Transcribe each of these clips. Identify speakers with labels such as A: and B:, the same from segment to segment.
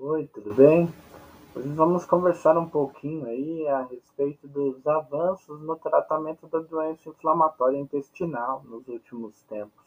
A: Oi, tudo bem? Hoje vamos conversar um pouquinho aí a respeito dos avanços no tratamento da doença inflamatória intestinal nos últimos tempos.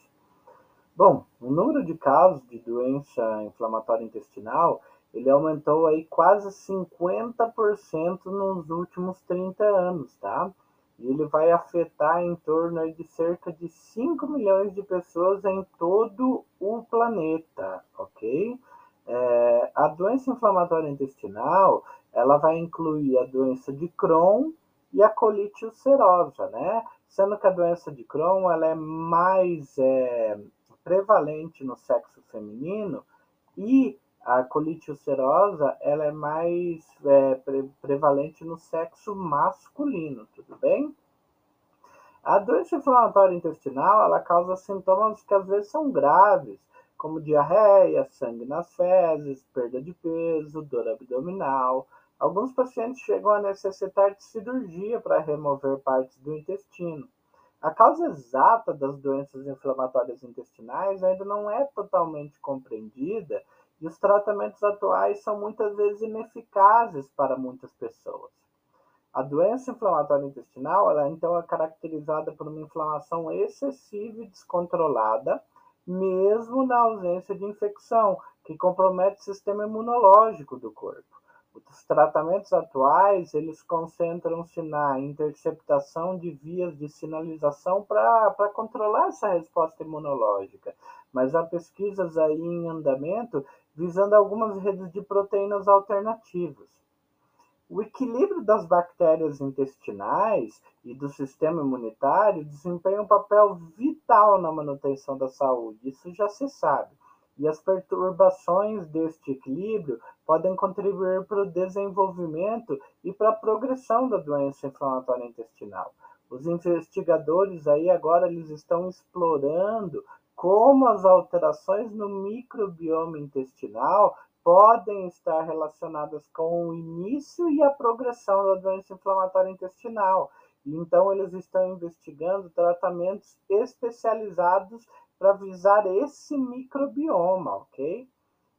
A: Bom, o número de casos de doença inflamatória intestinal, ele aumentou aí quase 50% nos últimos 30 anos, tá? E ele vai afetar em torno aí de cerca de 5 milhões de pessoas em todo o planeta, ok? É, a doença inflamatória intestinal, ela vai incluir a doença de Crohn e a colite ulcerosa, né? Sendo que a doença de Crohn, ela é mais é, prevalente no sexo feminino e a colite ulcerosa, ela é mais é, pre prevalente no sexo masculino, tudo bem? A doença inflamatória intestinal, ela causa sintomas que às vezes são graves, como diarreia, sangue nas fezes, perda de peso, dor abdominal. Alguns pacientes chegam a necessitar de cirurgia para remover partes do intestino. A causa exata das doenças inflamatórias intestinais ainda não é totalmente compreendida e os tratamentos atuais são muitas vezes ineficazes para muitas pessoas. A doença inflamatória intestinal, ela então é caracterizada por uma inflamação excessiva e descontrolada, mesmo na ausência de infecção, que compromete o sistema imunológico do corpo. Os tratamentos atuais, eles concentram-se na interceptação de vias de sinalização para controlar essa resposta imunológica, mas há pesquisas aí em andamento visando algumas redes de proteínas alternativas. O equilíbrio das bactérias intestinais e do sistema imunitário desempenha um papel vital na manutenção da saúde, isso já se sabe. E as perturbações deste equilíbrio podem contribuir para o desenvolvimento e para a progressão da doença inflamatória intestinal. Os investigadores aí agora eles estão explorando como as alterações no microbioma intestinal podem estar relacionadas com o início e a progressão da doença inflamatória intestinal. Então, eles estão investigando tratamentos especializados para visar esse microbioma, ok?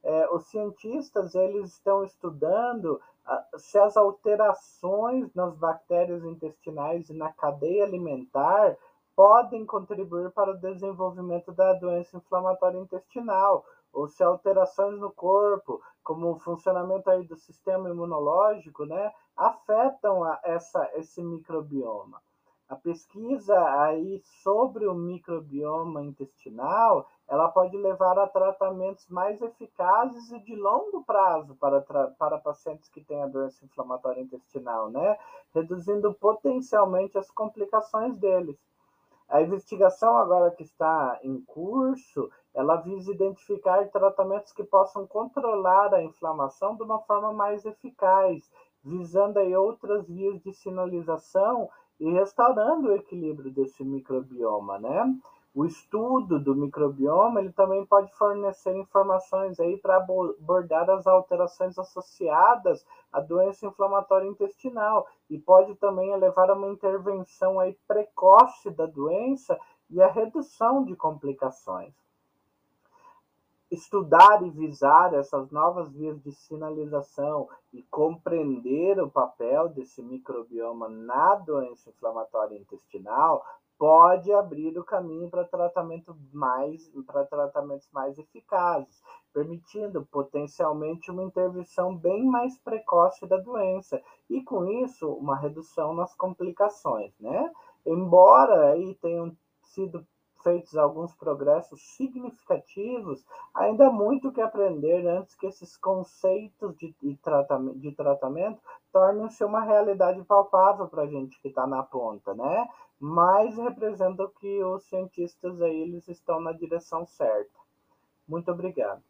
A: É, os cientistas eles estão estudando uh, se as alterações nas bactérias intestinais e na cadeia alimentar podem contribuir para o desenvolvimento da doença inflamatória intestinal, ou se alterações no corpo, como o funcionamento aí do sistema imunológico, né, afetam a, essa, esse microbioma. A pesquisa aí sobre o microbioma intestinal, ela pode levar a tratamentos mais eficazes e de longo prazo para, para pacientes que têm a doença inflamatória intestinal, né? Reduzindo potencialmente as complicações deles. A investigação agora que está em curso, ela visa identificar tratamentos que possam controlar a inflamação de uma forma mais eficaz, visando aí outras vias de sinalização e restaurando o equilíbrio desse microbioma, né? O estudo do microbioma ele também pode fornecer informações aí para abordar as alterações associadas à doença inflamatória intestinal e pode também levar a uma intervenção aí precoce da doença e a redução de complicações. Estudar e visar essas novas vias de sinalização e compreender o papel desse microbioma na doença inflamatória intestinal pode abrir o caminho para tratamento mais para tratamentos mais eficazes, permitindo potencialmente uma intervenção bem mais precoce da doença e com isso uma redução nas complicações, né? Embora aí tenham sido feitos alguns progressos significativos, ainda há muito que aprender antes que esses conceitos de, de, tratamento, de tratamento tornem-se uma realidade palpável para a gente que está na ponta, né? Mas representa que os cientistas aí eles estão na direção certa. Muito obrigado.